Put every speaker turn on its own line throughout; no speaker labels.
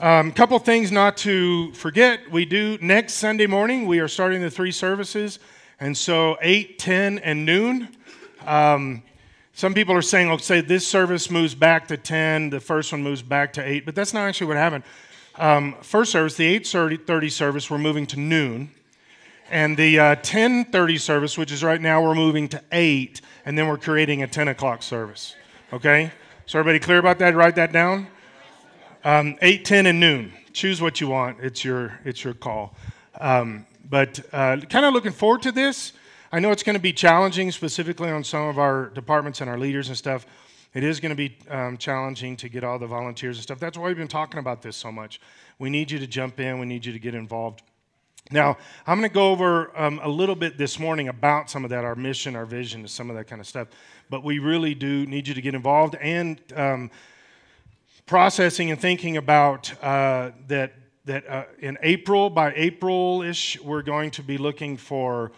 Um, couple things not to forget. We do next Sunday morning, we are starting the three services. And so 8, 10, and noon. Um, some people are saying, okay, say this service moves back to 10, the first one moves back to 8, but that's not actually what happened. Um, first service, the 8.30 service, we're moving to noon. And the uh, 10.30 service, which is right now, we're moving to 8, and then we're creating a 10 o'clock service. Okay? So everybody clear about that? Write that down. Um, 8, 10, and noon. Choose what you want. It's your, it's your call. Um, but uh, kind of looking forward to this. I know it's going to be challenging, specifically on some of our departments and our leaders and stuff. It is going to be um, challenging to get all the volunteers and stuff. That's why we've been talking about this so much. We need you to jump in, we need you to get involved. Now, I'm going to go over um, a little bit this morning about some of that, our mission, our vision, some of that kind of stuff. But we really do need you to get involved and um, processing and thinking about uh, that. That uh, in April, by April ish, we're going to be looking for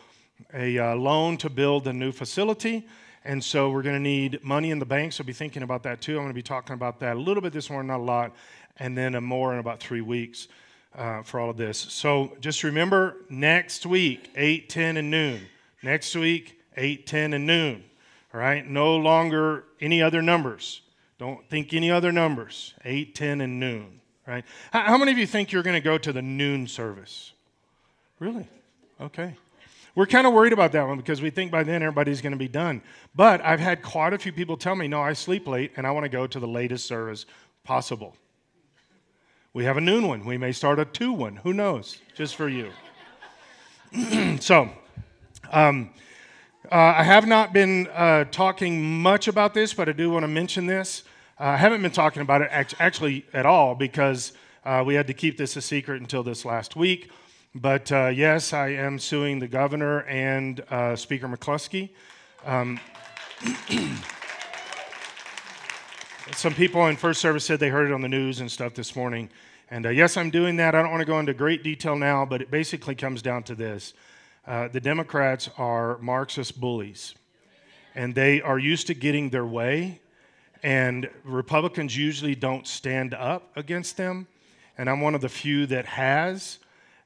a uh, loan to build a new facility. And so we're going to need money in the bank. So be thinking about that too. I'm going to be talking about that a little bit this morning, not a lot, and then more in about three weeks uh, for all of this. So just remember next week, 8, 10, and noon. Next week, 8, 10, and noon. All right? No longer any other numbers. Don't think any other numbers. 8, 10, and noon. Right? How many of you think you're going to go to the noon service? Really? Okay. We're kind of worried about that one because we think by then everybody's going to be done. But I've had quite a few people tell me, no, I sleep late and I want to go to the latest service possible. We have a noon one. We may start a two one. Who knows? Just for you. so, um, uh, I have not been uh, talking much about this, but I do want to mention this. Uh, I haven't been talking about it actually at all because uh, we had to keep this a secret until this last week. But uh, yes, I am suing the governor and uh, Speaker McCluskie. Um, some people in first service said they heard it on the news and stuff this morning. And uh, yes, I'm doing that. I don't want to go into great detail now, but it basically comes down to this uh, the Democrats are Marxist bullies, and they are used to getting their way. And Republicans usually don't stand up against them. And I'm one of the few that has.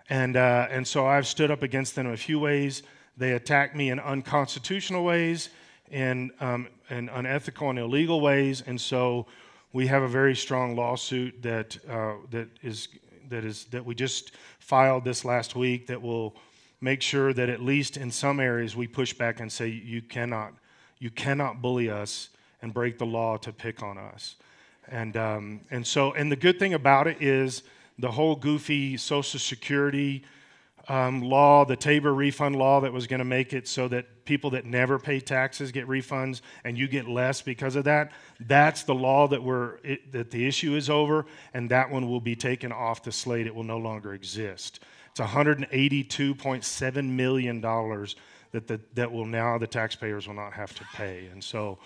And, uh, and so I've stood up against them in a few ways. They attack me in unconstitutional ways, in, um, unethical and illegal ways. And so we have a very strong lawsuit that, uh, that, is, that, is, that we just filed this last week that will make sure that at least in some areas we push back and say you cannot, you cannot bully us and break the law to pick on us. And, um, and so, and the good thing about it is the whole goofy Social Security um, law, the Tabor refund law that was going to make it so that people that never pay taxes get refunds and you get less because of that. That's the law that we're it, that the issue is over, and that one will be taken off the slate. It will no longer exist. It's 182.7 million dollars that the, that will now the taxpayers will not have to pay, and so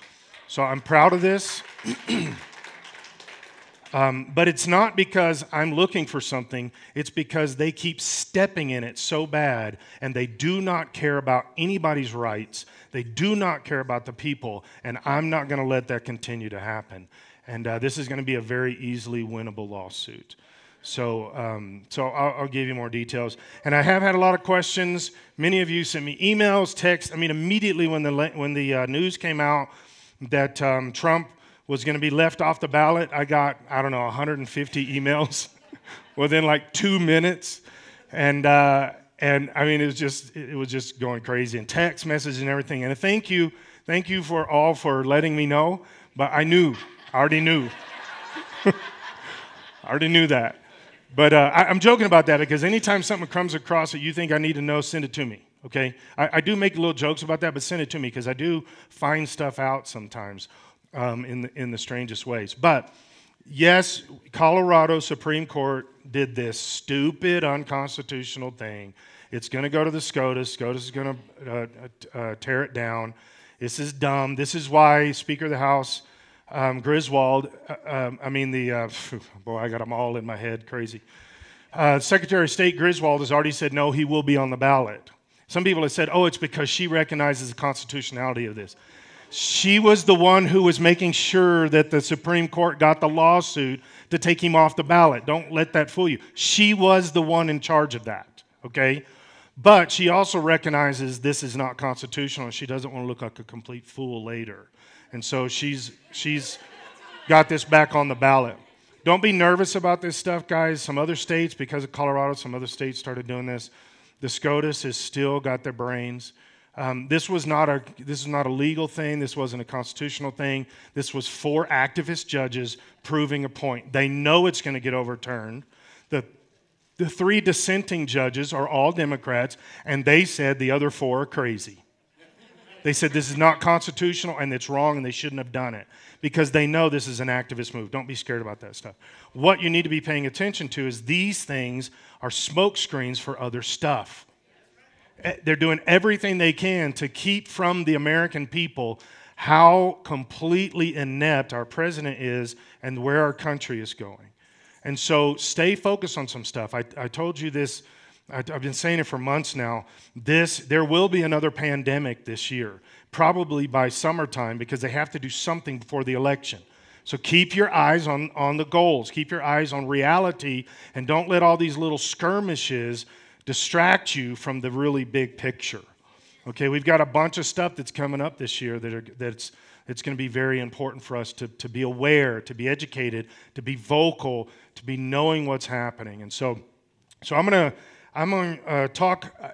so I'm proud of this. Um, but it's not because I'm looking for something, it's because they keep stepping in it so bad and they do not care about anybody's rights. They do not care about the people, and I'm not going to let that continue to happen. And uh, this is going to be a very easily winnable lawsuit. So, um, so I'll, I'll, give you more details. And I have had a lot of questions. Many of you sent me emails, texts. I mean, immediately when the, when the uh, news came out that um, Trump was going to be left off the ballot, I got, I don't know, 150 emails within like two minutes. And, uh, and I mean, it was just, it was just going crazy and text messages and everything. And thank you, thank you for all for letting me know. But I knew, I already knew. I already knew that. But uh, I, am joking about that because anytime something comes across that you think I need to know, send it to me. Okay? I, I do make little jokes about that, but send it to me because I do find stuff out sometimes um, in, the, in the strangest ways. But yes, Colorado Supreme Court did this stupid, unconstitutional thing. It's going to go to the SCOTUS. SCOTUS is going to uh, uh, uh, tear it down. This is dumb. This is why Speaker of the House um, Griswold, uh, um, I mean, the, uh, boy, I got them all in my head, crazy. Uh, Secretary of State Griswold has already said no, he will be on the ballot. Some people have said, oh, it's because she recognizes the constitutionality of this. She was the one who was making sure that the Supreme Court got the lawsuit to take him off the ballot. Don't let that fool you. She was the one in charge of that, okay? But she also recognizes this is not constitutional and she doesn't want to look like a complete fool later. And so she's she's got this back on the ballot. Don't be nervous about this stuff, guys. Some other states, because of Colorado, some other states started doing this. The SCOTUS has still got their brains. Um, this was not a this is not a legal thing. This wasn't a constitutional thing. This was four activist judges proving a point. They know it's going to get overturned. The the three dissenting judges are all Democrats, and they said the other four are crazy. They said this is not constitutional and it's wrong and they shouldn't have done it because they know this is an activist move. Don't be scared about that stuff. What you need to be paying attention to is these things are smoke screens for other stuff. Eh, they're doing everything they can to keep from the American people how completely inept our president is and where our country is going. And so stay focused on some stuff. I, I told you this, I've been saying it for months now. This, there will be another pandemic this year, probably by summertime, because they have to do something before the election. So keep your eyes on, on the goals, keep your eyes on reality, and don't let all these little skirmishes distract you from the really big picture. Okay, we've got a bunch of stuff that's coming up this year that are, that's it's going to be very important for us to, to be aware, to be educated, to be vocal, to be knowing what's happening. And so, so I'm going to I'm going to uh, talk, uh,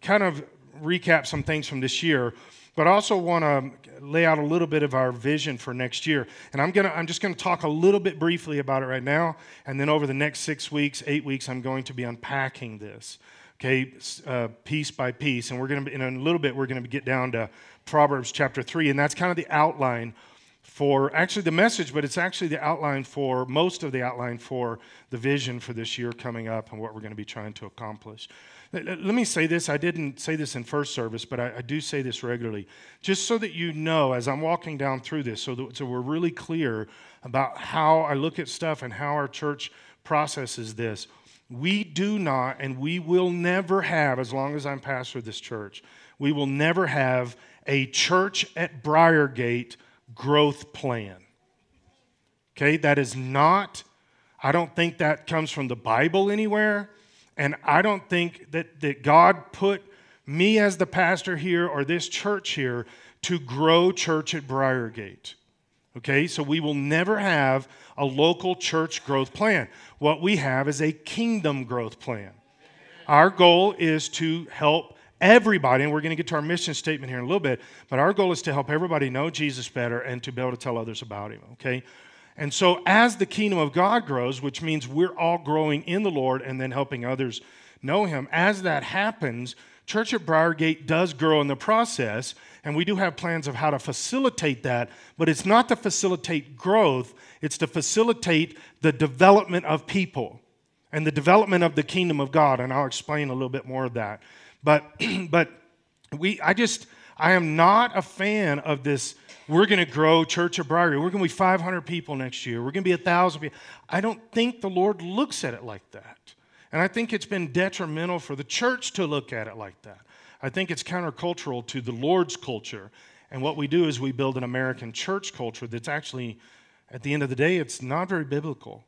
kind of recap some things from this year, but I also want to lay out a little bit of our vision for next year. And I'm gonna I'm just going to talk a little bit briefly about it right now, and then over the next six weeks, eight weeks, I'm going to be unpacking this okay, uh, piece by piece. And we're to, in a little bit, we're going to get down to Proverbs chapter 3, and that's kind of the outline for actually the message, but it's actually the outline for most of the outline for the vision for this year coming up and what we're going to be trying to accomplish. Let me say this. I didn't say this in first service, but I, I do say this regularly, just so that you know as I'm walking down through this, so that so we're really clear about how I look at stuff and how our church processes this. We do not, and we will never have, as long as I'm pastor of this church, we will never have a church at Briargate growth plan. Okay, that is not, I don't think that comes from the Bible anywhere. And I don't think that, that God put me as the pastor here or this church here to grow church at Briargate. Okay, so we will never have a local church growth plan. What we have is a kingdom growth plan. Our goal is to help everybody, and we're going to get to our mission statement here in a little bit, but our goal is to help everybody know Jesus better and to be able to tell others about him, okay? And so, as the kingdom of God grows, which means we're all growing in the Lord and then helping others know him, as that happens, Church at Briargate does grow in the process, and we do have plans of how to facilitate that, but it's not to facilitate growth, it's to facilitate the development of people and the development of the kingdom of God, and I'll explain a little bit more of that. But but we I just I am not a fan of this we're going to grow Church of Briargate. We're going to be 500 people next year. We're going to be 1,000 people. I don't think the Lord looks at it like that. And I think it's been detrimental for the church to look at it like that. I think it's countercultural to the Lord's culture. And what we do is we build an American church culture that's actually, at the end of the day, it's not very biblical.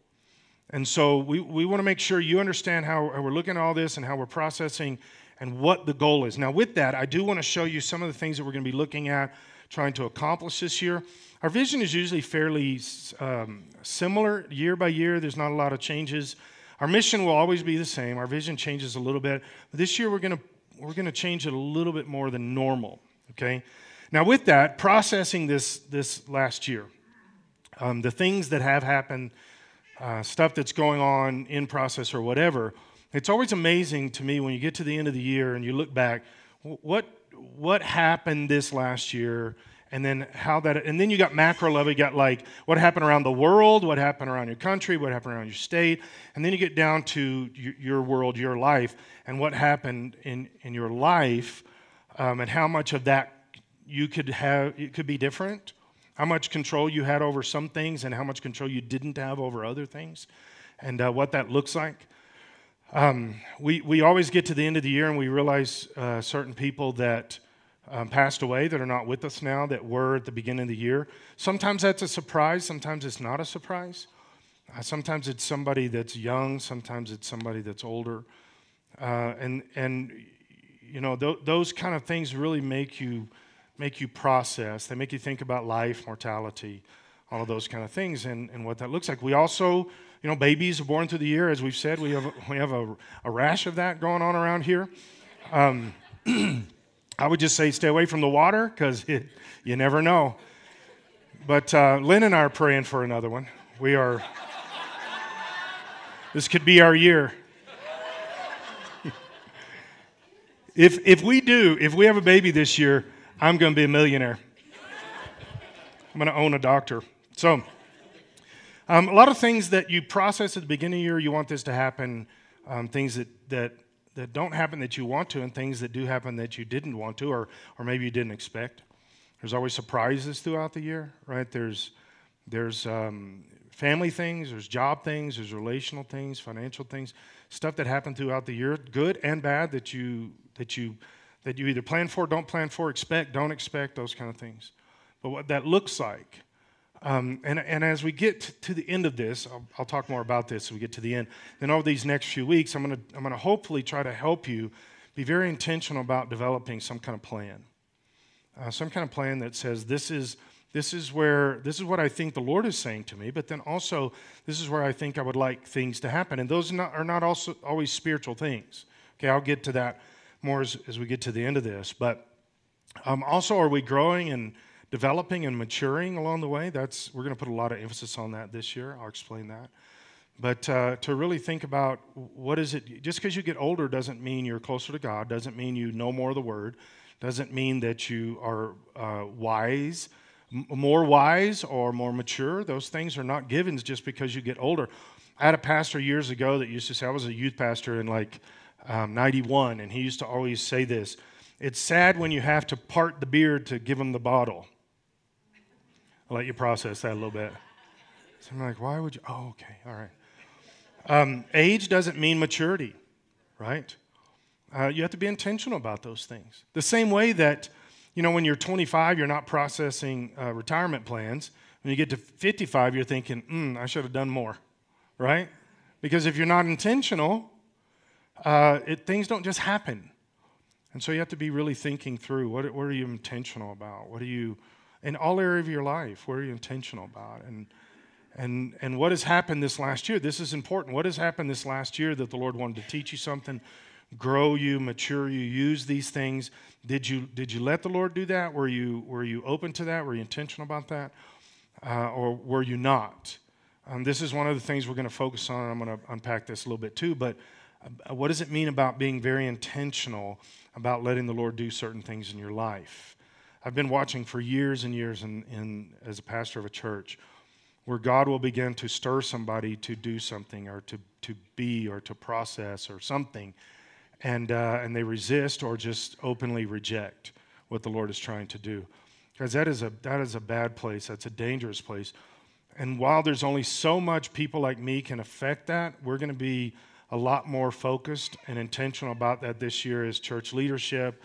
And so we, we want to make sure you understand how, how we're looking at all this and how we're processing and what the goal is. Now, with that, I do want to show you some of the things that we're going to be looking at, trying to accomplish this year. Our vision is usually fairly um, similar year by year, there's not a lot of changes. Our mission will always be the same. Our vision changes a little bit. But this year, we're going to we're going to change it a little bit more than normal. Okay. Now, with that, processing this this last year, um, the things that have happened, uh, stuff that's going on in process or whatever, it's always amazing to me when you get to the end of the year and you look back. What what happened this last year? and then how that and then you got macro level you got like what happened around the world what happened around your country what happened around your state and then you get down to your world your life and what happened in in your life um, and how much of that you could have it could be different how much control you had over some things and how much control you didn't have over other things and uh, what that looks like um, we, we always get to the end of the year and we realize uh, certain people that um, passed away that are not with us now that were at the beginning of the year. Sometimes that's a surprise, sometimes it's not a surprise. Uh, sometimes it's somebody that's young, sometimes it's somebody that's older. Uh, and, and, you know, th- those kind of things really make you, make you process. They make you think about life, mortality, all of those kind of things and, and what that looks like. We also, you know, babies are born through the year, as we've said. We have, we have a, a rash of that going on around here. Um, I would just say stay away from the water because you never know. But uh, Lynn and I are praying for another one. We are, this could be our year. if, if we do, if we have a baby this year, I'm going to be a millionaire. I'm going to own a doctor. So, um, a lot of things that you process at the beginning of the year, you want this to happen, um, things that, that that don't happen that you want to and things that do happen that you didn't want to or, or maybe you didn't expect. There's always surprises throughout the year, right? There's, there's um, family things, there's job things, there's relational things, financial things, stuff that happen throughout the year, good and bad that you, that you, that you either plan for, don't plan for, expect, don't expect, those kind of things. But what that looks like um, and, and as we get to the end of this, I'll, I'll, talk more about this as we get to the end. Then over these next few weeks, I'm going to I'm going to hopefully try to help you be very intentional about developing some kind of plan, uh, some kind of plan that says this is this is where this is what I think the Lord is saying to me, but then also this is where I think I would like things to happen. And those are not, are not also always spiritual things. Okay, I'll get to that more as, as we get to the end of this. But um, also, are we growing and developing and maturing along the way. That's we're going to put a lot of emphasis on that this year. I'll explain that. But uh, to really think about what is it, just because you get older doesn't mean you're closer to God, doesn't mean you know more of the Word, doesn't mean that you are uh, wise, m- more wise or more mature. Those things are not givens just because you get older. I had a pastor years ago that used to say, I was a youth pastor in like um, 91, and he used to always say this It's sad when you have to part the beard to give him the bottle. I'll let you process that a little bit. So I'm like, why would you? Oh, okay, all right. Um, age doesn't mean maturity, right? Uh, you have to be intentional about those things. The same way that, you know, when you're 25, you're not processing uh, retirement plans. When you get to 55, you're thinking, mm, I should have done more, right? Because if you're not intentional, uh, it, things don't just happen. And so you have to be really thinking through what, what are you intentional about? What are you in all area of your life? What are you intentional about? And and and what has happened this last year? This is important. What has happened this last year that the Lord wanted to teach you something, grow you, mature you, use these things? Did you did you let the Lord do that? Were you were you open to that? Were you intentional about that, uh, or were you not? Um, this is one of the things we're going to focus on. I'm going to unpack this a little bit too. But uh, what does it mean about being very intentional about letting the Lord do certain things in your life? I've been watching for years and years in, in, as a pastor of a church where God will begin to stir somebody to do something or to, to be or to process or something, and, uh, and they resist or just openly reject what the Lord is trying to do. Because that is, a, that is a bad place, that's a dangerous place. And while there's only so much people like me can affect that, we're going to be a lot more focused and intentional about that this year as church leadership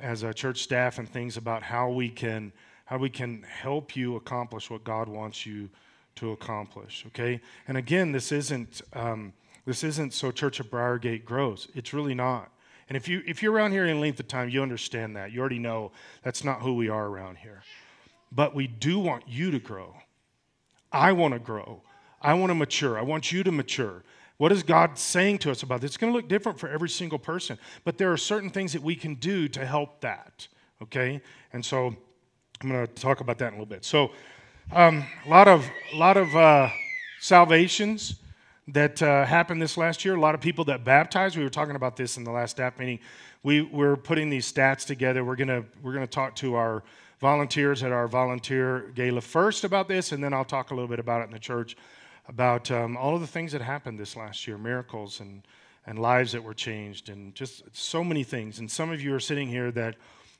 as a church staff and things about how we can how we can help you accomplish what God wants you to accomplish. Okay, and again, this isn't um, this isn't so Church of Briargate grows. It's really not. And if you if you're around here in length of time, you understand that. You already know that's not who we are around here. But we do want you to grow. I want to grow. I want to mature. I want you to mature. What is God saying to us about this? It's going to look different for every single person, but there are certain things that we can do to help that, okay? And so I'm going to talk about that in a little bit. So, um, a lot of, a lot of uh, salvations that uh, happened this last year, a lot of people that baptized. We were talking about this in the last staff meeting. We, we're putting these stats together. We're to we're gonna talk to our volunteers at our volunteer gala first about this, and then I'll talk a little bit about it in the church about um, all of the things that happened this last year miracles and, and lives that were changed, and just so many things. And some of you are sitting here that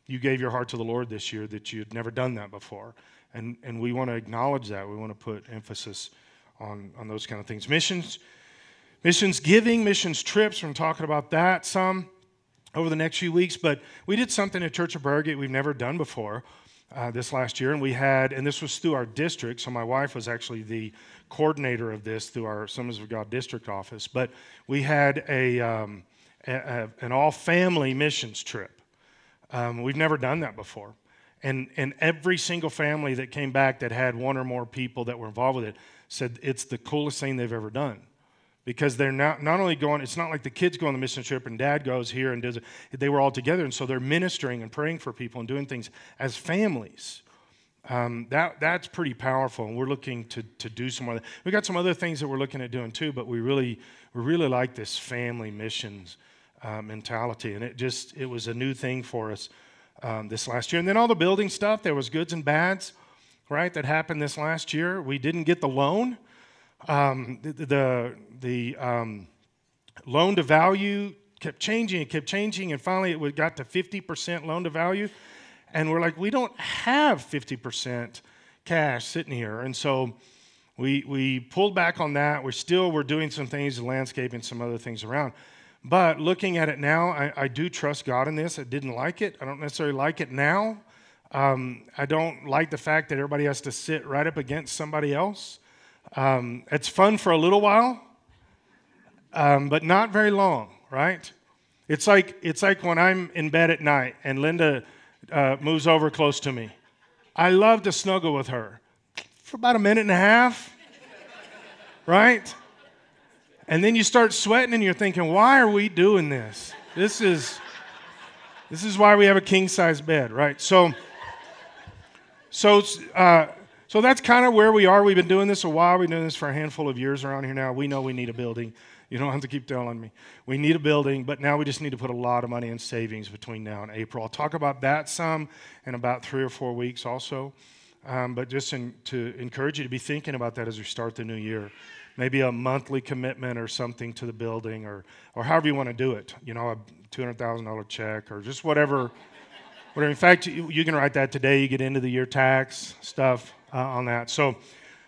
you gave your heart to the Lord this year that you had never done that before. And, and we want to acknowledge that. We want to put emphasis on, on those kind of things. Missions, missions giving, missions trips, we're talking about that some. over the next few weeks. But we did something at Church of Briargate we've never done before uh, this last year, and we had, and this was through our district. So my wife was actually the coordinator of this through our Assemblies of God district office. But we had a, um, a, a an all family missions trip. Um, we've never done that before. And, and every single family that came back that had one or more people that were involved with it said it's the coolest thing they've ever done because they're not, not only going, it's not like the kids go on the mission trip and dad goes here and does it. They were all together, and so they're ministering and praying for people and doing things as families. Um, that, that's pretty powerful, and we're looking to, to do some more. We got some other things that we're looking at doing too, but we really, we really like this family missions uh, mentality, and it just it was a new thing for us um, this last year. And then all the building stuff, there was goods and bads, right, that happened this last year. We didn't get the loan. Um, the the, the um, loan to value kept changing and kept changing, and finally it got to 50% loan to value. And we're like, we don't have 50% cash sitting here. And so we, we pulled back on that. We still were doing some things, landscaping, some other things around. But looking at it now, I, I, do trust God in this. I didn't like it. I don't necessarily like it now. Um, I don't like the fact that everybody has to sit right up against somebody else. Um, it's fun for a little while, um, but not very long, right? It's like, it's like when I'm in bed at night and Linda uh, moves over close to me. I love to snuggle with her for about a minute and a half, right? And then you start sweating and you're thinking, why are we doing this? This is this is why we have a king size bed, right? So so uh, so that's kind of where we are. We've been doing this a while. We've been doing this for a handful of years around here now. We know we need a building. You don't have to keep telling me. We need a building, but now we just need to put a lot of money in savings between now and April. I'll talk about that some in about three or four weeks also. Um, but just in, to encourage you to be thinking about that as we start the new year maybe a monthly commitment or something to the building or, or however you want to do it. You know, a $200,000 check or just whatever. whatever. In fact, you, you, can write that today. You get into the year tax stuff uh, on that. So,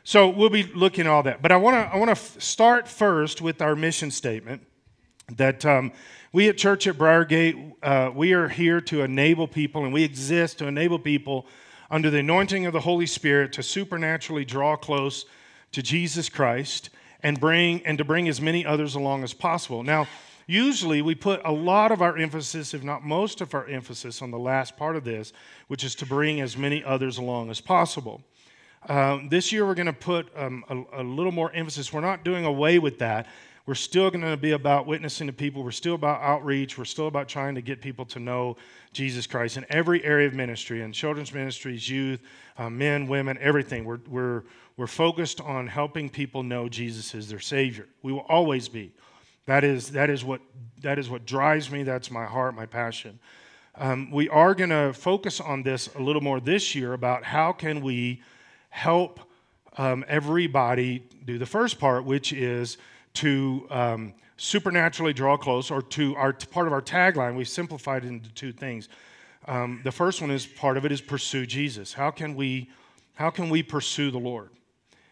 so we'll be looking at all that. But I want to I want to f- start first with our mission statement that um, we at Church at Briargate, uh, we are here to enable people and we exist to enable people under the anointing of the Holy Spirit to supernaturally draw close to Jesus Christ and bring and to bring as many others along as possible. Now, usually we put a lot of our emphasis, if not most of our emphasis, on the last part of this, which is to bring as many others along as possible. Um, this year we're going to put um, a, a, little more emphasis. We're not doing away with that. We're still going to be about witnessing to people. We're still about outreach. We're still about trying to get people to know Jesus Christ in every area of ministry, in children's ministries, youth, uh, men, women, everything. We're, we're, we're focused on helping people know Jesus is their Savior. We will always be. That is, that is, what, that is what drives me. That's my heart, my passion. Um, we are going to focus on this a little more this year about how can we help um, everybody do the first part, which is to um, supernaturally draw close, or to our part of our tagline. We simplified it into two things. Um, the first one is part of it is pursue Jesus. How can we, how can we pursue the Lord?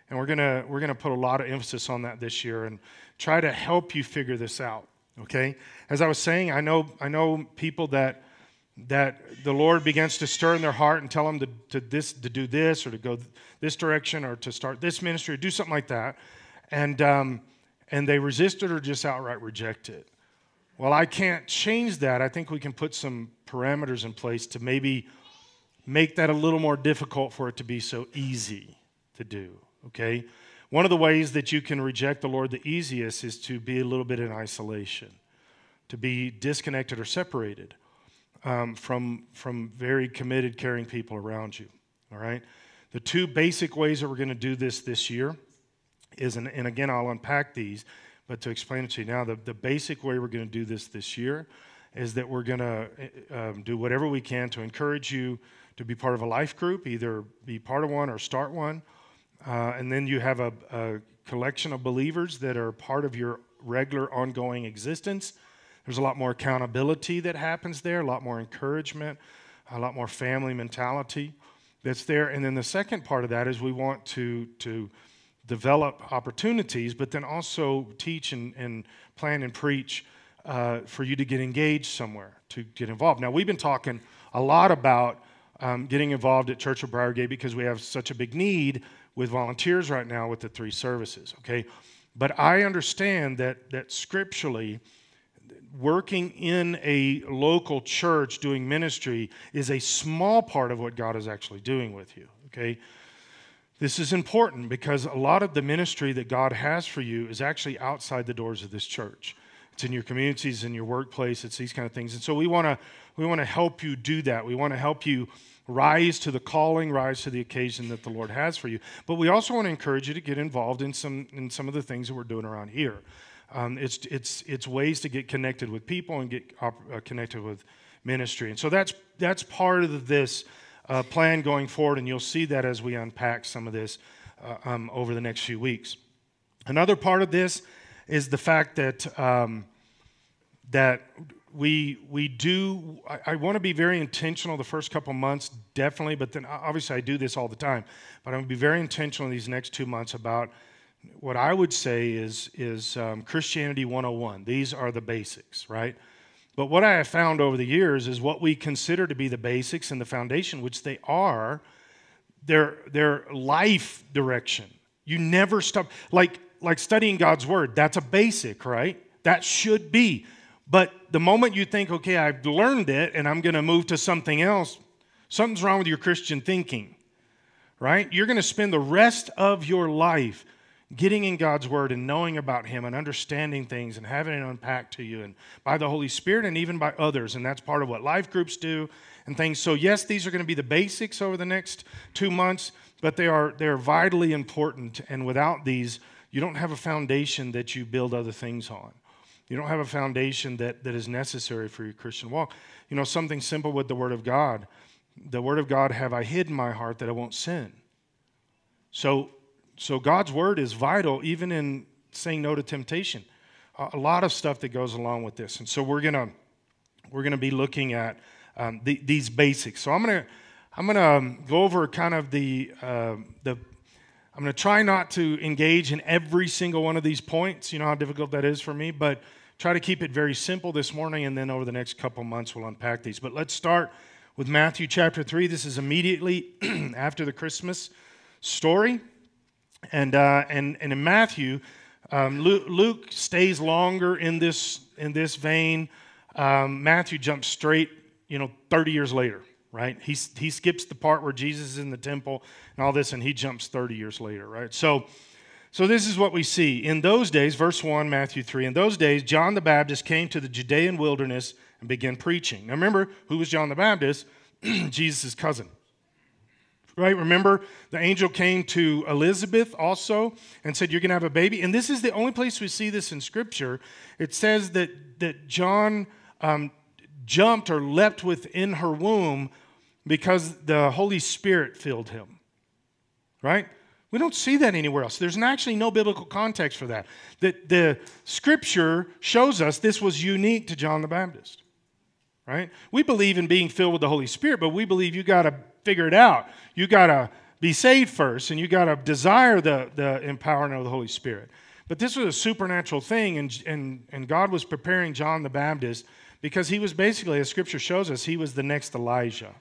And we're gonna we're gonna put a lot of emphasis on that this year and try to help you figure this out. Okay, as I was saying, I know I know people that that the Lord begins to stir in their heart and tell them to, to this to do this or to go this direction or to start this ministry or do something like that, and um, and they resist it or just outright reject it. Well, I can't change that. I think we can put some parameters in place to maybe make that a little more difficult for it to be so easy to do okay? One of the ways that you can reject the Lord the easiest is to be a little bit in isolation, to be disconnected or separated um, from, from very committed, caring people around you, all right? The two basic ways that we're going to do this this year is, and, and again, I'll unpack these, but to explain it to you now, the, the basic way we're going to do this this year is that we're going to um, do whatever we can to encourage you to be part of a life group, either be part of one or start one uh, and then you have a, a, collection of believers that are part of your regular ongoing existence. There's a lot more accountability that happens there, a lot more encouragement, a lot more family mentality that's there. And then the second part of that is we want to, to develop opportunities, but then also teach and, and plan and preach uh, for you to get engaged somewhere, to get involved. Now, we've been talking a lot about um, getting involved at Church of Briargate because we have such a big need with volunteers right now with the three services, okay? But I understand that, that scripturally, working in a local church doing ministry is a small part of what God is actually doing with you, okay? This is important because a lot of the ministry that God has for you is actually outside the doors of this church. It's in your communities, in your workplace, it's these kind of things. And so we want to we want to help you do that. We want to help you rise to the calling, rise to the occasion that the Lord has for you. But we also want to encourage you to get involved in some in some of the things that we're doing around here. Um, it's it's it's ways to get connected with people and get uh, connected with ministry. And so that's that's part of this uh, plan going forward, and you'll see that as we unpack some of this uh, um, over the next few weeks. Another part of this is the fact that um, that we we do. I, I want to be very intentional the first couple months, definitely, but then obviously I do this all the time. But I'm going to be very intentional in these next two months about what I would say is is um, Christianity 101. These are the basics, right? But what I have found over the years is what we consider to be the basics and the foundation, which they are, their, their life direction. You never stop. Like, like studying God's word, that's a basic, right? That should be. But the moment you think, okay, I've learned it and I'm going to move to something else, something's wrong with your Christian thinking, right? You're going to spend the rest of your life getting in God's Word and knowing about Him and understanding things and having it unpacked to you and by the Holy Spirit and even by others. And that's part of what life groups do and things. So, yes, these are going to be the basics over the next two months, but they are, they are vitally important. And without these, you don't have a foundation that you build other things on. You don't have a foundation that, that is necessary for your Christian walk. You know, something simple with the Word of God. The Word of God have I hid in my heart that I won't sin. So so God's word is vital even in saying no to temptation. A lot of stuff that goes along with this. And so we're going to we're to be looking at um, the, these basics. So I'm going to I'm to um, go over kind of the uh, the I'm going to try not to engage in every single one of these points. You know how difficult that is for me, but try to keep it very simple this morning, and then over the next couple months we'll unpack these. But let's start with Matthew chapter three. This is immediately after the Christmas story. And, uh, and, and in Matthew, um, Luke, Luke, stays longer in this, in this vein. Um, Matthew jumps straight, you know, 30 years later, right? He, he skips the part where Jesus is in the temple and all this, and he jumps 30 years later, right? So, so this is what we see. In those days, verse 1, Matthew 3, in those days, John the Baptist came to the Judean wilderness and began preaching. Now remember, who was John the Baptist? Jesus' cousin right? Remember, the angel came to Elizabeth also and said, You're going to have a baby. And this is the only place we see this in Scripture. It says that, that John um, jumped or leapt within her womb because the Holy Spirit filled him, right? We don't see that anywhere else. There's actually no biblical context for that. That the Scripture shows us this was unique to John the Baptist, right? We believe in being filled with the Holy Spirit, but we believe you got to figure it out. You got to be saved first, and you got to desire the, the empowerment of the Holy Spirit. But this was a supernatural thing, and, and, and God was preparing John the Baptist because he was basically, as Scripture shows us, he was the next Elijah,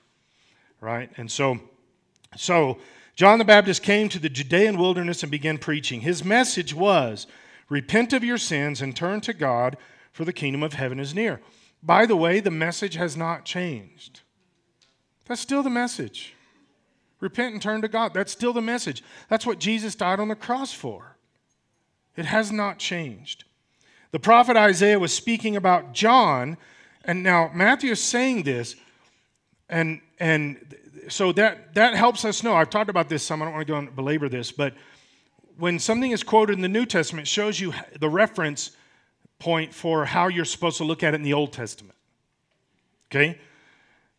right? And so, so John the Baptist came to the Judean wilderness and began preaching. His message was, "Repent of your sins and turn to God, for the kingdom of heaven is near." By the way, the message has not changed. That's still the message. Repent and turn to God. That's still the message. That's what Jesus died on the cross for. It has not changed. The prophet Isaiah was speaking about John, and now Matthew is saying this, and and so that that helps us know. I've talked about this some. I don't want to go and belabor this, but when something is quoted in the New Testament, it shows you the reference point for how you're supposed to look at it in the Old Testament. Okay?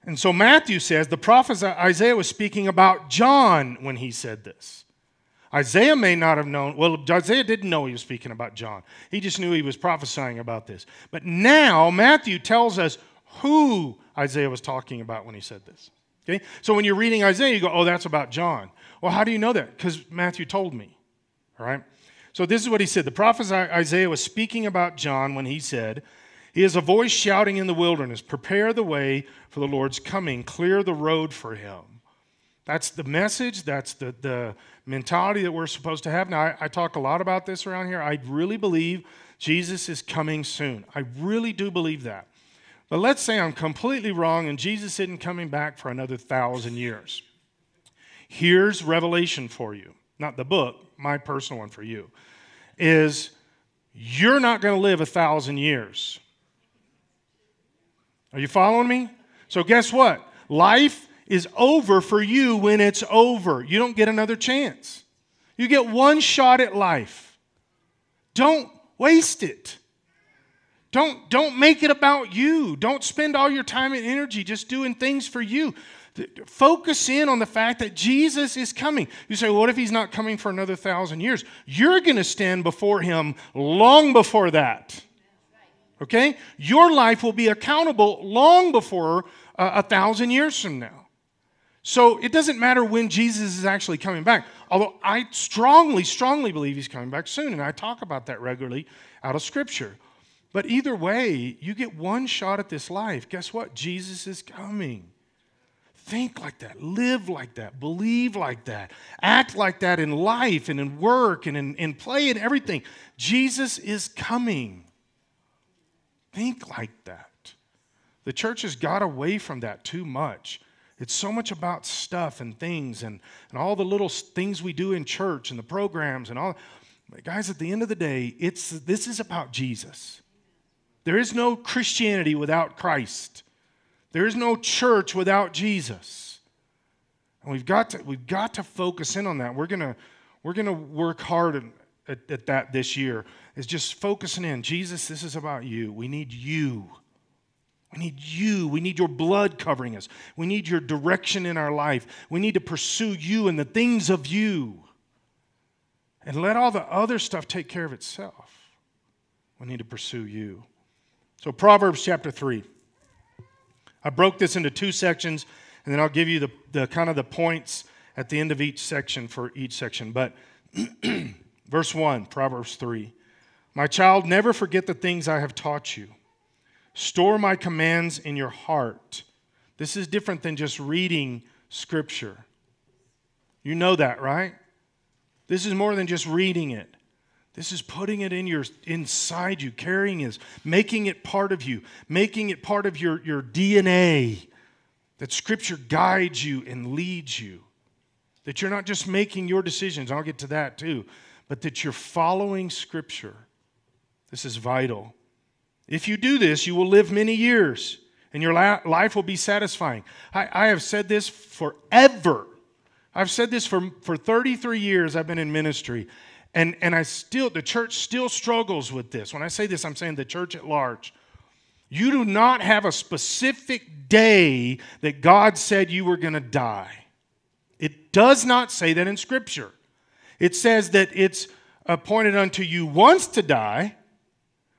And so Matthew says the prophet Isaiah was speaking about John when he said this. Isaiah may not have known, well, Isaiah didn't know he was speaking about John. He just knew he was prophesying about this. But now Matthew tells us who Isaiah was talking about when he said this. Okay? So when you're reading Isaiah, you go, oh, that's about John. Well, how do you know that? Because Matthew told me. All right? So this is what he said. The prophet Isaiah was speaking about John when he said, He is a voice shouting in the wilderness, Prepare the way for the Lord's coming, clear the road for him. That's the message, that's the, the mentality that we're supposed to have. Now, I, I talk a lot about this around here. I really believe Jesus is coming soon. I really do believe that. But let's say I'm completely wrong and Jesus isn't coming back for another thousand years. Here's revelation for you, not the book, my personal one for you, is you're not going to live a thousand years. Are you following me? So, guess what? Life is over for you when it's over. You don't get another chance. You get one shot at life. Don't waste it. Don't, don't make it about you. Don't spend all your time and energy just doing things for you. Focus in on the fact that Jesus is coming. You say, what if he's not coming for another thousand years? You're going to stand before him long before that. Okay? Your life will be accountable long before uh, a thousand years from now. So it doesn't matter when Jesus is actually coming back. Although I strongly, strongly believe he's coming back soon, and I talk about that regularly out of Scripture. But either way, you get one shot at this life. Guess what? Jesus is coming. Think like that, live like that, believe like that, act like that in life and in work and in, in play and everything. Jesus is coming. Think like that. The church has got away from that too much. It's so much about stuff and things and, and all the little things we do in church and the programs and all. Guys, at the end of the day, it's, this is about Jesus. There is no Christianity without Christ. There is no church without Jesus. And we've got to, we've got to focus in on that. We're going we're gonna work hard at, at that this year is just focusing in. Jesus, this is about you. We need you. We need you. We need your blood covering us. We need your direction in our life. We need to pursue you and the things of you. And let all the other stuff take care of itself. We need to pursue you. So, Proverbs chapter 3. I broke this into two sections, and then I'll give you the, the kind of the points at the end of each section for each section. But verse 1, Proverbs 3. My child, never forget the things I have taught you. Store my commands in your heart. This is different than just reading scripture. You know that, right? This is more than just reading it. This is putting it in your inside you, carrying it, making it part of you, making it part of your, your DNA. That scripture guides you and leads you. That you're not just making your decisions, I'll get to that too, but that you're following scripture this is vital. If you do this, you will live many years and your life will be satisfying. I, I, have said this forever. I've said this for, for 33 years I've been in ministry. And, and I still, the church still struggles with this. When I say this, I'm saying the church at large. You do not have a specific day that God said you were going to die. It does not say that in Scripture. It says that it's appointed unto you once to die,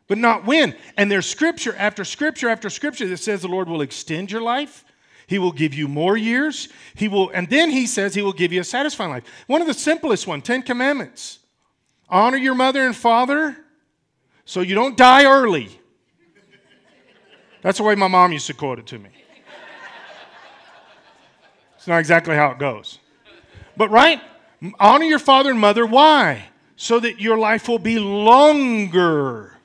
but not when. And there's scripture after scripture after scripture that says the Lord will extend your life. He will give you more years. He will, and then he says he will give you a satisfying life. One of the simplest one, Ten Commandments. Honor your mother and father so you don't die early. That's the way my mom used to quote it to me. It's not exactly how it goes. But right? Honor your father and mother. Why? So that your life will be longer.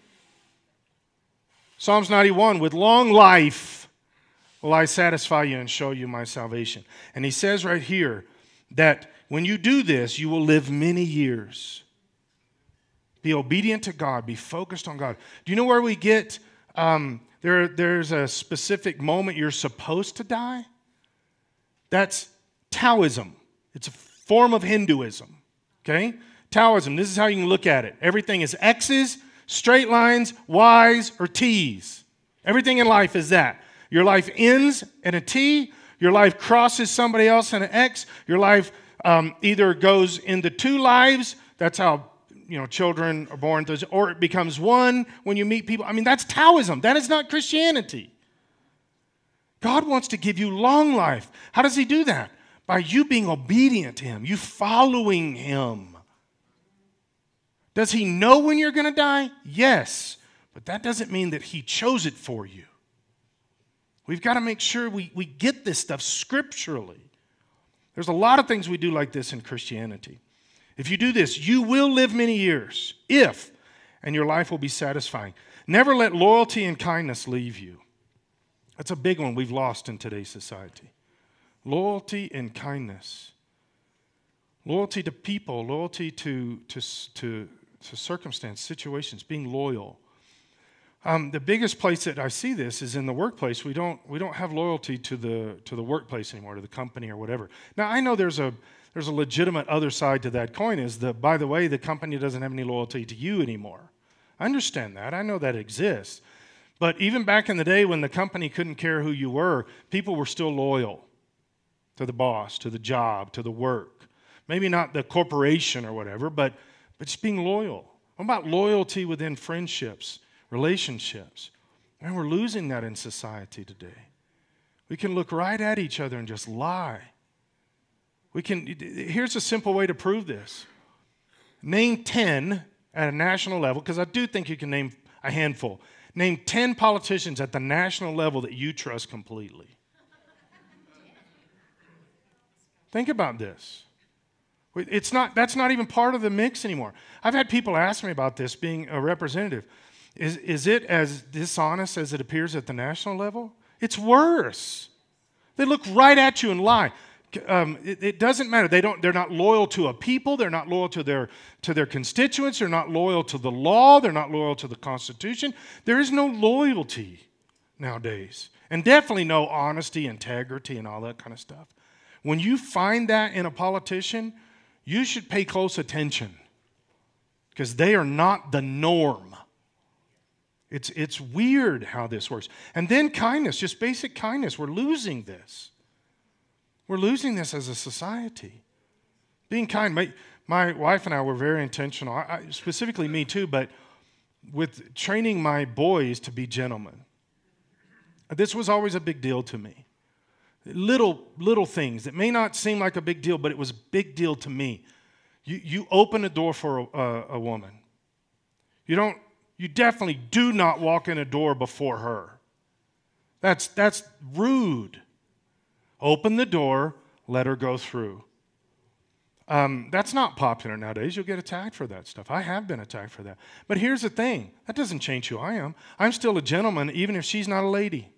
Psalms 91 with long life will I satisfy you and show you my salvation. And he says right here that when you do this, you will live many years. Be obedient to God, be focused on God. Do you know where we get um, there, there's a specific moment you're supposed to die? That's Taoism. It's a form of Hinduism. Okay? Taoism, this is how you can look at it. Everything is X's straight lines, Y's, or T's. Everything in life is that. Your life ends in a T, your life crosses somebody else in an X, your life um, either goes into two lives, that's how you know children are born, or it becomes one when you meet people. I mean, that's Taoism. That is not Christianity. God wants to give you long life. How does He do that? By you being obedient to Him, you following Him. Does he know when you're going to die? Yes. But that doesn't mean that He chose it for you. We've got to make sure we, we get this stuff scripturally. There's a lot of things we do like this in Christianity. If you do this, you will live many years, if, and your life will be satisfying. Never let loyalty and kindness leave you. That's a big one we've lost in today's society. Loyalty and kindness. Loyalty to people, loyalty to, to, to, to circumstance, situations, being loyal. Um, the biggest place that I see this is in the workplace. We don't, we don't have loyalty to the, to the workplace anymore, to the company or whatever. Now, I know there's a, there's a legitimate other side to that coin is that, by the way, the company doesn't have any loyalty to you anymore. I understand that. I know that exists. But even back in the day when the company couldn't care who you were, people were still loyal to the boss, to the job, to the work. Maybe not the corporation or whatever, but, but just being loyal. What about loyalty within friendships? relationships. And we're losing that in society today. We can look right at each other and just lie. We can, here's a simple way to prove this name 10 at a national level, because I do think you can name a handful. Name 10 politicians at the national level that you trust completely. Think about this. It's not, that's not even part of the mix anymore. I've had people ask me about this being a representative. Is, is it as dishonest as it appears at the national level? It's worse. They look right at you and lie. Um, it, it, doesn't matter. They don't, they're not loyal to a people. They're not loyal to their, to their constituents. They're not loyal to the law. They're not loyal to the Constitution. There is no loyalty nowadays. And definitely no honesty, integrity, and all that kind of stuff. When you find that in a politician, you should pay close attention because they are not the norm. It's, it's weird how this works. And then kindness, just basic kindness. We're losing this. We're losing this as a society. Being kind. My, my wife and I were very intentional, I, specifically me too, but with training my boys to be gentlemen. This was always a big deal to me. Little, little things that may not seem like a big deal, but it was a big deal to me. You, you open a door for a, a, a woman. You don't you definitely do not walk in a door before her. That's, that's rude. Open the door, let her go through. Um, that's not popular nowadays. You'll get attacked for that stuff. I have been attacked for that. But here's the thing that doesn't change who I am. I'm still a gentleman, even if she's not a lady.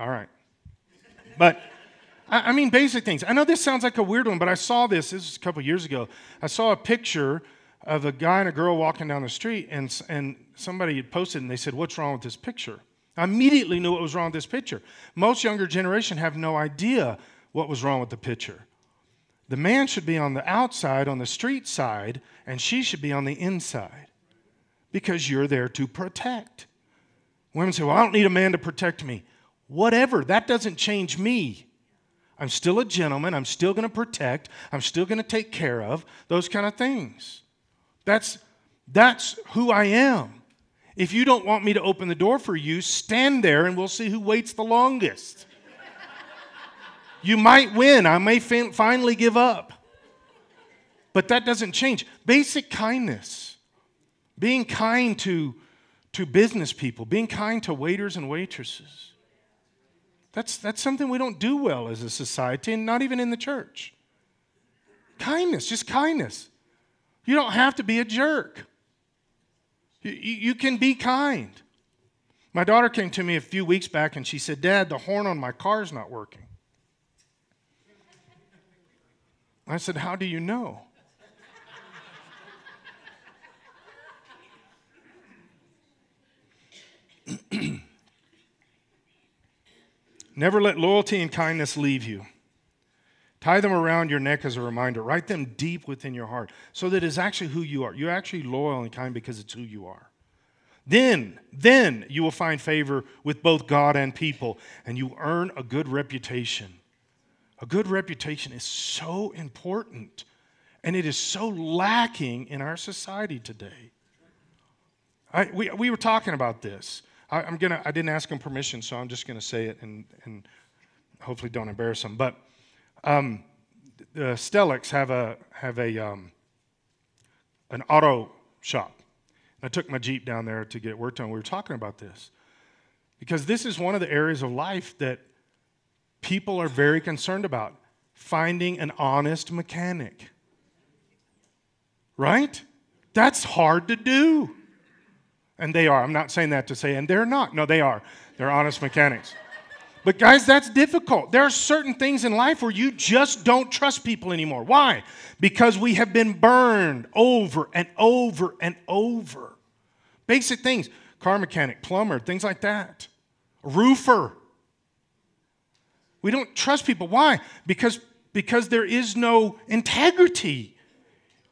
All right. But I, mean, basic things. I know this sounds like a weird one, but I saw this. This was a couple years ago. I saw a picture of a guy and a girl walking down the street, and, and somebody had posted, and they said, What's wrong with this picture? I immediately knew what was wrong with this picture. Most younger generation have no idea what was wrong with the picture. The man should be on the outside, on the street side, and she should be on the inside because you're there to protect. Women say, Well, I don't need a man to protect me. Whatever, that doesn't change me. I'm still a gentleman. I'm still going to protect. I'm still going to take care of those kind of things. That's, that's who I am. If you don't want me to open the door for you, stand there and we'll see who waits the longest. you might win. I may fin- finally give up. But that doesn't change. Basic kindness, being kind to, to business people, being kind to waiters and waitresses that's, that's something we don't do well as a society, and not even in the church. Kindness, just kindness. You don't have to be a jerk. You, you can be kind. My daughter came to me a few weeks back and she said, Dad, the horn on my car is not working. I said, How do you know? Never let loyalty and kindness leave you. Tie them around your neck as a reminder. Write them deep within your heart so that it's actually who you are. You're actually loyal and kind because it's who you are. Then, then you will find favor with both God and people, and you earn a good reputation. A good reputation is so important, and it is so lacking in our society today. I, we, we were talking about this. I, am gonna. I didn't ask him permission, so I'm just gonna say it and and hopefully don't embarrass him. But um, the Stelics have a have a um, an auto shop. I took my Jeep down there to get worked on. We were talking about this because this is one of the areas of life that people are very concerned about finding an honest mechanic. Right? That's hard to do. And they are. I'm not saying that to say, and they're not. No, they are. They're honest mechanics. But guys, that's difficult. There are certain things in life where you just don't trust people anymore. Why? Because we have been burned over and over and over. Basic things car mechanic, plumber, things like that, roofer. We don't trust people. Why? Because, because there is no integrity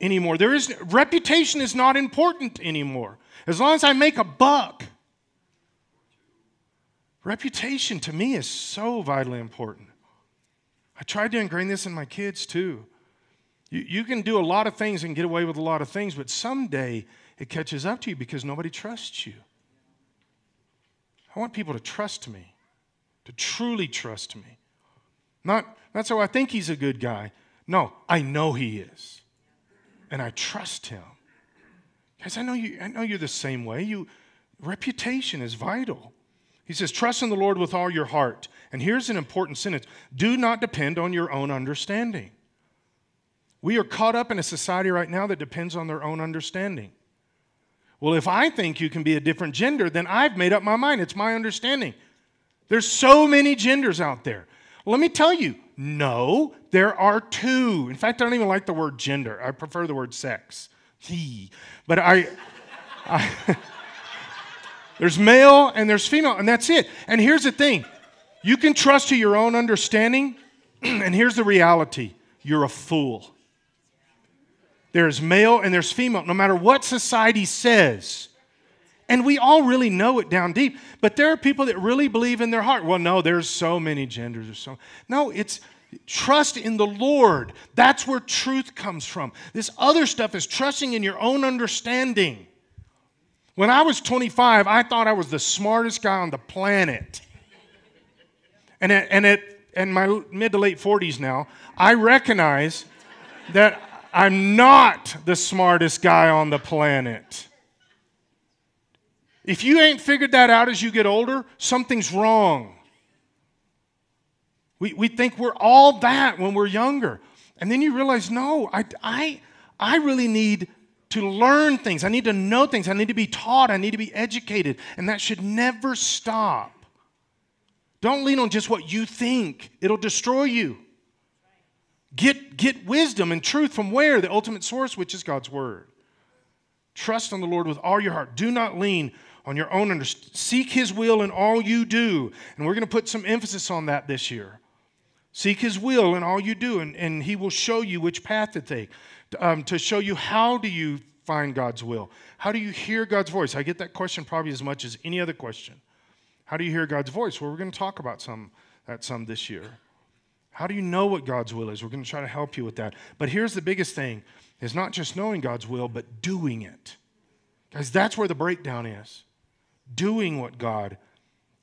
anymore. There is reputation is not important anymore. As long as I make a buck, reputation to me is so vitally important. I tried to ingrain this in my kids too. You, you can do a lot of things and get away with a lot of things, but someday it catches up to you because nobody trusts you. I want people to trust me, to truly trust me. Not, not so I think he's a good guy. No, I know he is. And I trust him. Guys, I know, you, I know you're the same way. You, reputation is vital. He says, Trust in the Lord with all your heart. And here's an important sentence do not depend on your own understanding. We are caught up in a society right now that depends on their own understanding. Well, if I think you can be a different gender, then I've made up my mind. It's my understanding. There's so many genders out there. Let me tell you, no, there are two. In fact, I don't even like the word gender. I prefer the word sex. But I, I there's male and there's female, and that's it. And here's the thing you can trust to your own understanding, and here's the reality you're a fool. There's male and there's female, no matter what society says. And we all really know it down deep. But there are people that really believe in their heart. Well, no, there's so many genders or so. No, it's trust in the Lord. That's where truth comes from. This other stuff is trusting in your own understanding. When I was 25, I thought I was the smartest guy on the planet. And at, and at in my mid to late 40s now, I recognize that I'm not the smartest guy on the planet. If you ain't figured that out as you get older, something's wrong. We, we think we're all that when we're younger. And then you realize, no, I, I, I really need to learn things. I need to know things. I need to be taught. I need to be educated. And that should never stop. Don't lean on just what you think, it'll destroy you. Get, get wisdom and truth from where? The ultimate source, which is God's Word. Trust on the Lord with all your heart. Do not lean on your own understanding. Seek His will in all you do. And we're going to put some emphasis on that this year. Seek His will in all you do, and, and He will show you which path to take, um, to show you how do you find God's will. How do you hear God's voice? I get that question probably as much as any other question. How do you hear God's voice? Well, we're going to talk about some that some this year. How do you know what God's will is? We're going to try to help you with that. But here's the biggest thing is not just knowing God's will, but doing it. Guys, that's where the breakdown is. Doing what God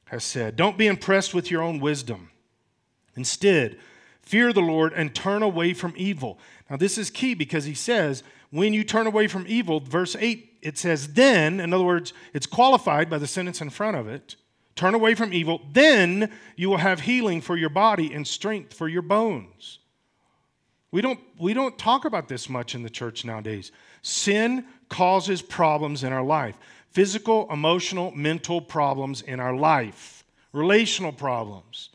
has said. Don't be impressed with your own wisdom. Instead, fear the Lord and turn away from evil. Now, this is key because he says, when you turn away from evil, verse 8, it says, then, in other words, it's qualified by the sentence in front of it Turn away from evil, then you will have healing for your body and strength for your bones. We don't, we don't talk about this much in the church nowadays. Sin causes problems in our life physical, emotional, mental problems in our life, relational problems.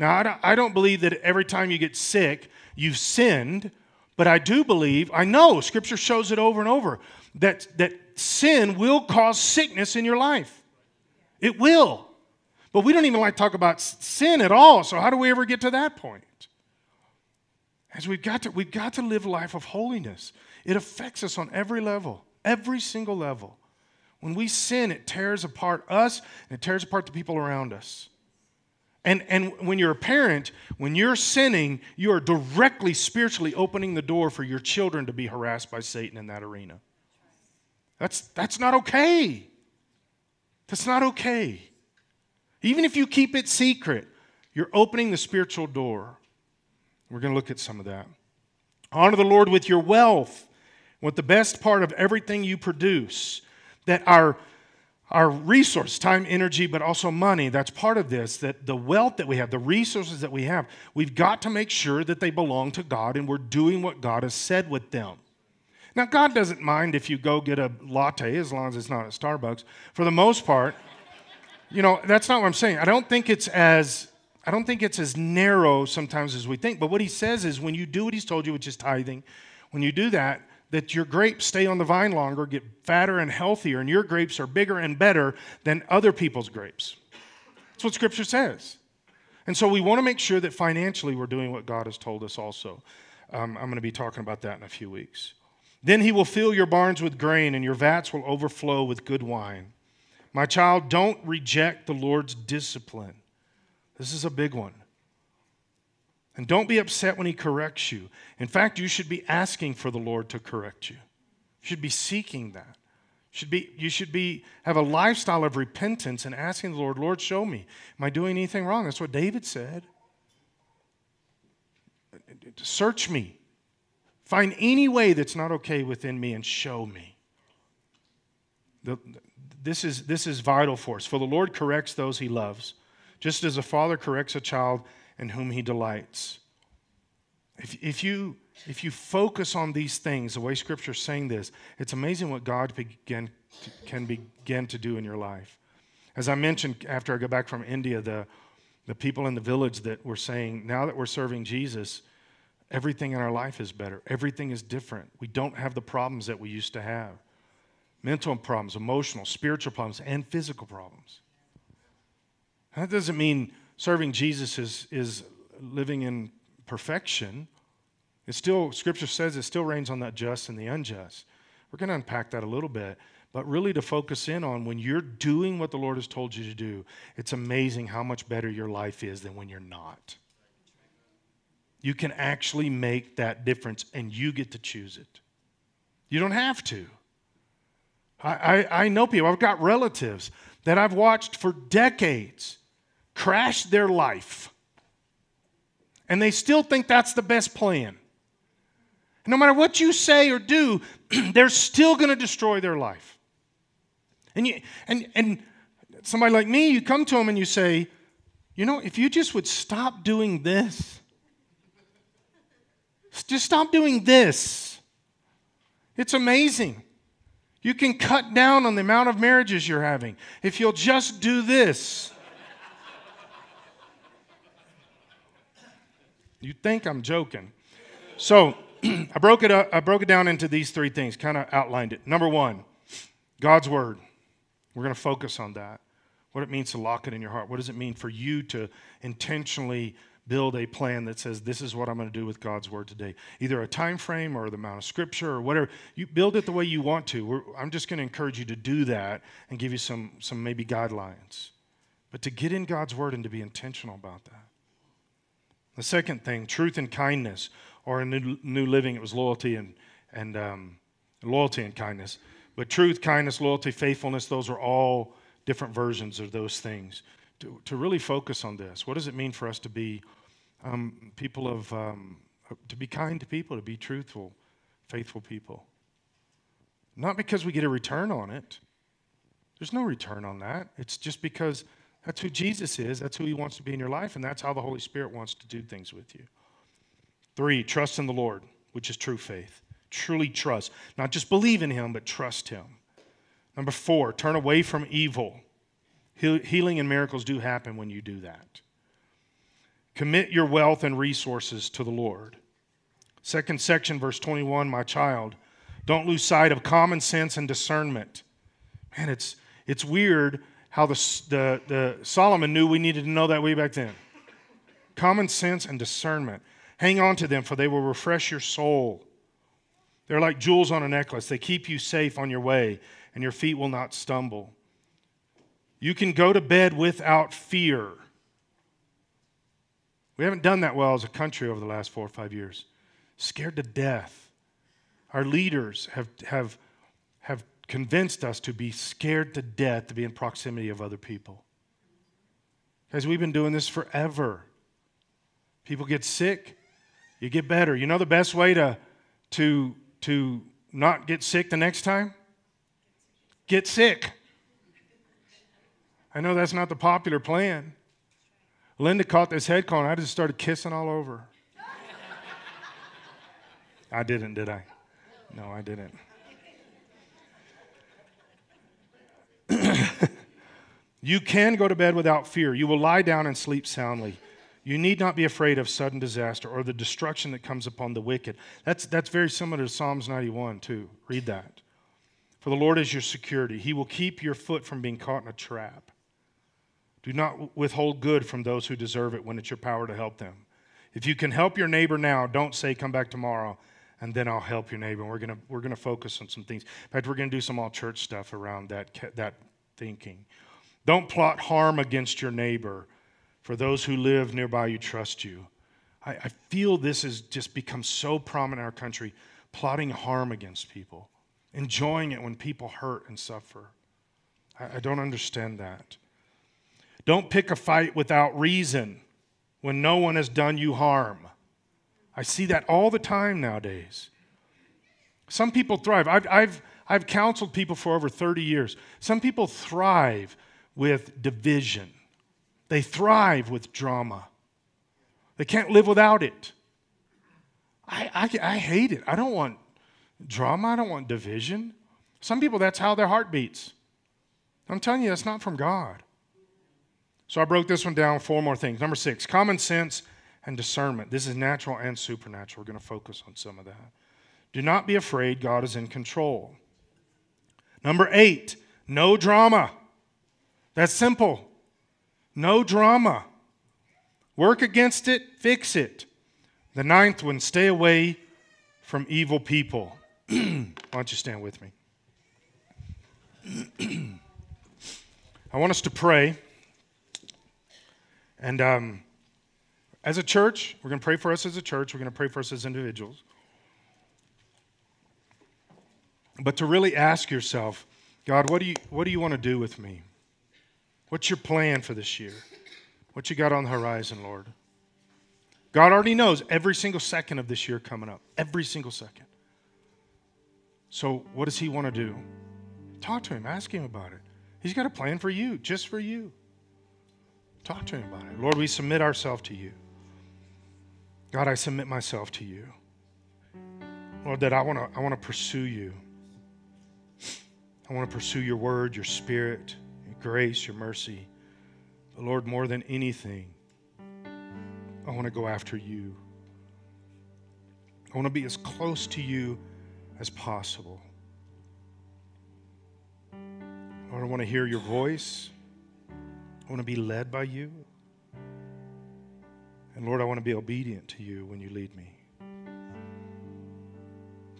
Now, I don't, believe that every time you get sick, you've sinned, but I do believe, I know, Scripture shows it over and over, that, that sin will cause sickness in your life. It will. But we don't even like to talk about sin at all. So how do we ever get to that point? As we've got to, we've got to live a life of holiness. It affects us on every level, every single level. When we sin, it tears apart us and it tears apart the people around us. And, and when you're a parent, when you're sinning, you are directly spiritually opening the door for your children to be harassed by Satan in that arena. That's, that's not okay. That's not okay. Even if you keep it secret, you're opening the spiritual door. We're going to look at some of that. Honor the Lord with your wealth with the best part of everything you produce, that our our resource, time, energy, but also money, that's part of this, that the wealth that we have, the resources that we have, we've got to make sure that they belong to God and we're doing what God has said with them. Now, God doesn't mind if you go get a latte as long as it's not at Starbucks. For the most part, you know, that's not what I'm saying. I don't think it's as I don't think it's as narrow sometimes as we think. But what he says is when you do what he's told you, which is tithing, when you do that, that your grapes stay on the vine longer, get fatter and healthier, and your grapes are bigger and better than other people's grapes. That's what Scripture says. And so we want to make sure that financially we're doing what God has told us also. Um, I'm going to be talking about that in a few weeks. Then he will fill your barns with grain, and your vats will overflow with good wine. My child, don't reject the Lord's discipline. This is a big one. And don't be upset when he corrects you. In fact, you should be asking for the Lord to correct you. You should be seeking that. You should be, you should be have a lifestyle of repentance and asking the Lord, Lord, show me. Am I doing anything wrong? That's what David said. Search me. Find any way that's not okay within me and show me. The, this, is, this is vital for us. For the Lord corrects those he loves, just as a father corrects a child in whom he delights. If, if, you, if you focus on these things, the way Scripture is saying this, it's amazing what God begin, can begin to do in your life. As I mentioned after I got back from India, the, the people in the village that were saying, now that we're serving Jesus, everything in our life is better. Everything is different. We don't have the problems that we used to have mental problems, emotional, spiritual problems, and physical problems. That doesn't mean serving Jesus is, is living in perfection. It still, Scripture says it still rains on the just and the unjust. We're going to unpack that a little bit, but really to focus in on when you're doing what the Lord has told you to do, it's amazing how much better your life is than when you're not. You can actually make that difference and you get to choose it. You don't have to. I, I, I know people, I've got relatives that I've watched for decades crash their life. And they still think that's the best plan. no matter what you say or do, they're still going to destroy their life. And, you, and, and somebody like me, you come to them and you say, you know, if you just would stop doing this, just stop doing this. It's amazing. You can cut down on the amount of marriages you're having if you'll just do this. You think I'm joking. So I broke it up, I broke it down into these three things, kind of outlined it. Number one, God's word. We're going to focus on that. What it means to lock it in your heart. What does it mean for you to intentionally build a plan that says this is what I'm going to do with God's word today. Either a time frame or the amount of scripture or whatever. You build it the way you want to. We're, I'm just going to encourage you to do that and give you some some maybe guidelines. But to get in God's word and to be intentional about that. The second thing, truth and kindness, or in New, New Living, it was loyalty and, and um, loyalty and kindness. But truth, kindness, loyalty, faithfulness, those are all different versions of those things. To, to really focus on this, what does it mean for us to be um, people of, um, to be kind to people, to be truthful, faithful people? Not because we get a return on it. There's no return on that. It's just because that's who Jesus is. That's who he wants to be in your life, and that's how the Holy Spirit wants to do things with you. Three, trust in the Lord, which is true faith. Truly trust. Not just believe in him, but trust him. Number four, turn away from evil. Healing and miracles do happen when you do that. Commit your wealth and resources to the Lord. Second section, verse 21, my child, don't lose sight of common sense and discernment. Man, it's, it's weird how the, the, the Solomon knew we needed to know that way back then. Common sense and discernment. Hang on to them, for they will refresh your soul. They're like jewels on a necklace. They keep you safe on your way, and your feet will not stumble. You can go to bed without fear. We haven't done that well as a country over the last four or five years. Scared to death. Our leaders have, have, have convinced us to be scared to death to be in proximity of other people. Because we've been doing this forever. People get sick, you get better. You know the best way to, to, to not get sick the next time? Get sick. I know that's not the popular plan. Linda caught this head cold, I just started kissing all over. I didn't, did I? No, I didn't. You can go to bed without fear. You will lie down and sleep soundly. You need not be afraid of sudden disaster or the destruction that comes upon the wicked. That's, that's very similar to Psalms 91, too. Read that. For the Lord is your security. He will keep your foot from being caught in a trap. Do not withhold good from those who deserve it when it's your power to help them. If you can help your neighbor now, don't say, come back tomorrow and then I'll help your neighbor. We're going we're to focus on some things. In fact, we're going to do some all church stuff around that, that thinking. Don't plot harm against your neighbor, for those who live nearby you trust you. I, I feel this has just become so prominent in our country plotting harm against people, enjoying it when people hurt and suffer. I, I don't understand that. Don't pick a fight without reason when no one has done you harm. I see that all the time nowadays. Some people thrive. I've, I've, I've counseled people for over 30 years. Some people thrive with division, they thrive with drama. They can't live without it. I, I, I hate it. I don't want drama, I don't want division. Some people, that's how their heart beats. I'm telling you, that's not from God. So I broke this one down, four more things. Number six, common sense and discernment. This is natural and supernatural. We're going to focus on some of that. Do not be afraid, God is in control. Number eight, no drama. That's simple. No drama. Work against it, fix it. The ninth one, stay away from evil people. Why don't you stand with me? I want us to pray. And um, as a church, we're going to pray for us as a church, we're going to pray for us as individuals. But to really ask yourself, God, what do you, what do you want to do with me? What's your plan for this year? What you got on the horizon, Lord? God already knows every single second of this year coming up, every single second. So, what does He want to do? Talk to Him, ask Him about it. He's got a plan for you, just for you. Talk to Him about it. Lord, we submit ourselves to you. God, I submit myself to you. Lord, that I want to I want to pursue you. I want to pursue your word, your spirit, grace, your mercy. But Lord, more than anything, I want to go after you. I want to be as close to you as possible. Lord, I want to hear your voice. I want to be led by you. And Lord, I want to be obedient to you when you lead me.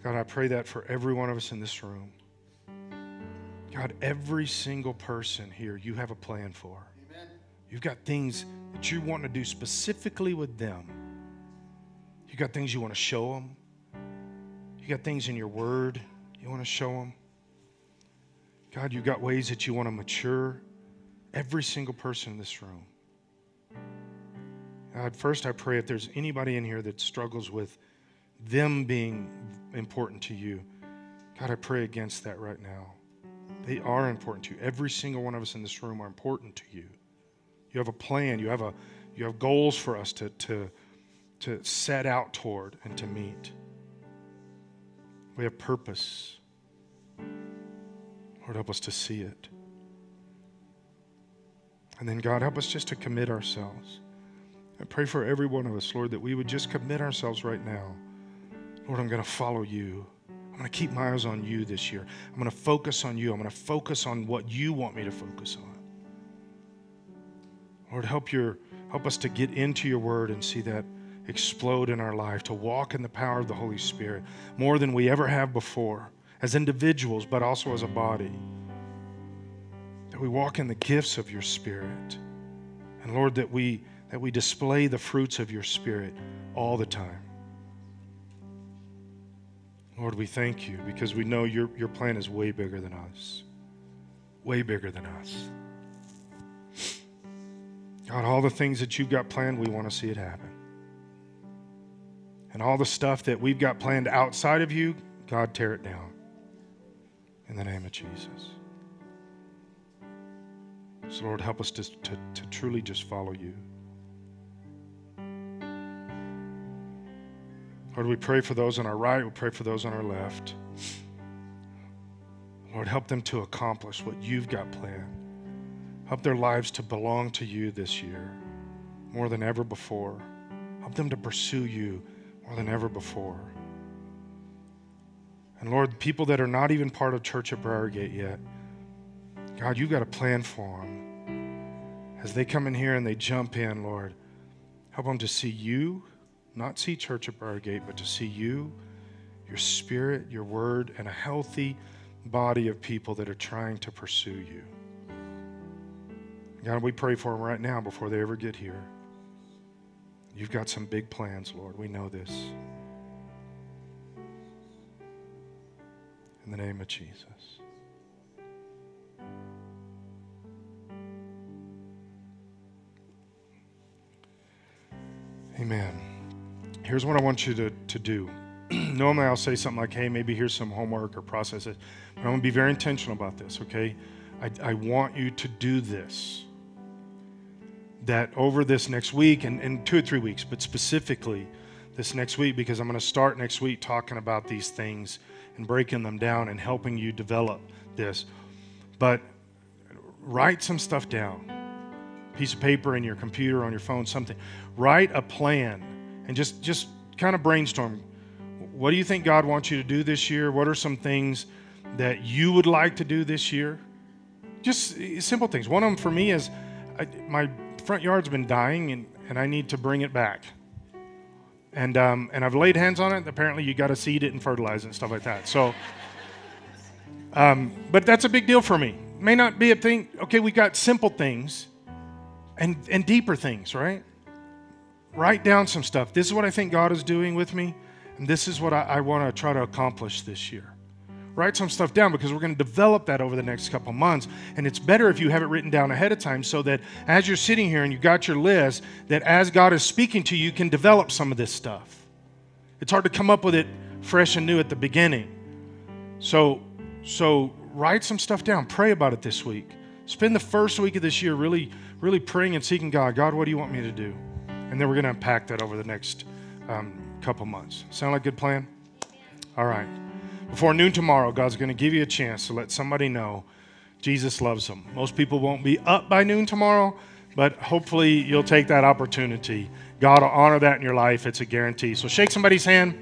God, I pray that for every one of us in this room. God, every single person here, you have a plan for. Amen. You've got things that you want to do specifically with them. You got things you want to show them. You got things in your word you want to show them. God, you've got ways that you want to mature every single person in this room. God, first I pray if there's anybody in here that struggles with them being important to you, God, I pray against that right now. They are important to you. Every single one of us in this room are important to you. You have a plan. You have a you have goals for us to to to set out toward and to meet. We have purpose. Lord, help us to see it. And then, God, help us just to commit ourselves. I pray for every one of us, Lord, that we would just commit ourselves right now. Lord, I'm going to follow you. I'm going to keep my eyes on you this year. I'm going to focus on you. I'm going to focus on what you want me to focus on. Lord, help your help us to get into your word and see that explode in our life, to walk in the power of the Holy Spirit more than we ever have before, as individuals, but also as a body. That we walk in the gifts of your Spirit. And Lord, that we that we display the fruits of your Spirit all the time. Lord, we thank you because we know your, your plan is way bigger than us. Way bigger than us. God, all the things that you've got planned, we want to see it happen. And all the stuff that we've got planned outside of you, God, tear it down. In the name of Jesus. So, Lord, help us to, to, to truly just follow you. Lord, we pray for those on our right, we pray for those on our left. Lord, help them to accomplish what you've got planned. Help their lives to belong to you this year more than ever before. Help them to pursue you more than ever before. And Lord, people that are not even part of Church at Briargate yet, God, you've got a plan for them. As they come in here and they jump in, Lord, help them to see you, not see Church at Briargate, but to see you, your spirit, your word, and a healthy body of people that are trying to pursue you. God, we pray for them right now before they ever get here. You've got some big plans, Lord. We know this. In the name of Jesus. Amen. Here's what I want you to, to do. Normally, I'll say something like, hey, maybe here's some homework or process it. But I'm going to be very intentional about this, okay? I, I want you to do this that over this next week and, and two or three weeks, but specifically this next week, because I'm going to start next week talking about these things and breaking them down and helping you develop this. But write some stuff down. Piece of paper in your computer, on your phone, something. Write a plan and just just kind of brainstorm. What do you think God wants you to do this year? What are some things that you would like to do this year? Just simple things. One of them for me is I, my front yard's been dying and, and I need to bring it back. And, um, and I've laid hands on it. Apparently, you got to seed it and fertilize it and stuff like that. So, um, but that's a big deal for me. May not be a thing. Okay, we got simple things and, and deeper things, right? Write down some stuff. This is what I think God is doing with me, and this is what I, I want to try to accomplish this year. Write some stuff down because we're going to develop that over the next couple months and it's better if you have it written down ahead of time so that as you're sitting here and you got your list that as god is speaking to you you can develop some of this stuff. It's hard to come up with it fresh and new at the beginning. So so write some stuff down. Pray about it this week. Spend the first week of this year really really praying and seeking god. God what do you want me to do and then we're going to unpack that over the next um, couple months sound like a good plan all right before noon tomorrow, God's going to give you a chance to let somebody know Jesus loves them. Most people won't be up by noon tomorrow, but hopefully you'll take that opportunity. God will honor that in your life. It's a guarantee. So shake somebody's hand,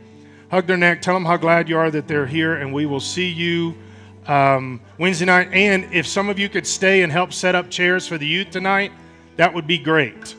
hug their neck, tell them how glad you are that they're here, and we will see you um, Wednesday night. And if some of you could stay and help set up chairs for the youth tonight, that would be great.